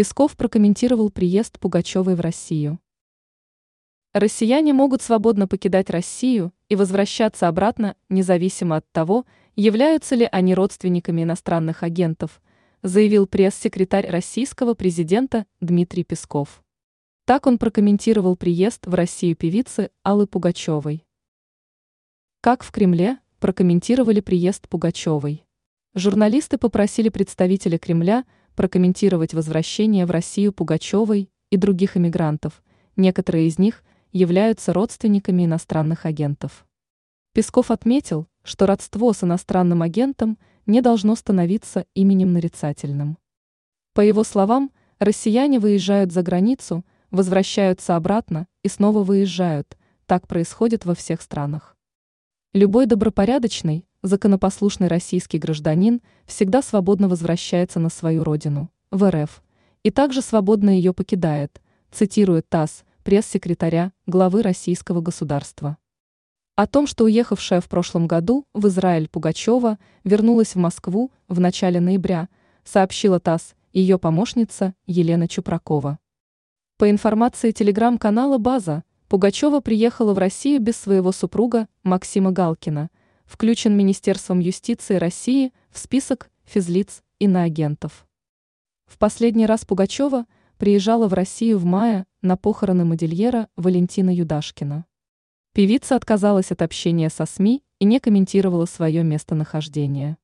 Песков прокомментировал приезд Пугачевой в Россию. Россияне могут свободно покидать Россию и возвращаться обратно, независимо от того, являются ли они родственниками иностранных агентов, заявил пресс-секретарь российского президента Дмитрий Песков. Так он прокомментировал приезд в Россию певицы Аллы Пугачевой. Как в Кремле прокомментировали приезд Пугачевой. Журналисты попросили представителя Кремля прокомментировать возвращение в Россию Пугачевой и других эмигрантов, некоторые из них являются родственниками иностранных агентов. Песков отметил, что родство с иностранным агентом не должно становиться именем нарицательным. По его словам, россияне выезжают за границу, возвращаются обратно и снова выезжают, так происходит во всех странах. Любой добропорядочный, законопослушный российский гражданин всегда свободно возвращается на свою родину, в РФ, и также свободно ее покидает, цитирует ТАСС, пресс-секретаря, главы российского государства. О том, что уехавшая в прошлом году в Израиль Пугачева вернулась в Москву в начале ноября, сообщила ТАСС ее помощница Елена Чупракова. По информации телеграм-канала «База», Пугачева приехала в Россию без своего супруга Максима Галкина, включен Министерством юстиции России в список физлиц иноагентов. В последний раз Пугачева приезжала в Россию в мае на похороны модельера Валентина Юдашкина. Певица отказалась от общения со СМИ и не комментировала свое местонахождение.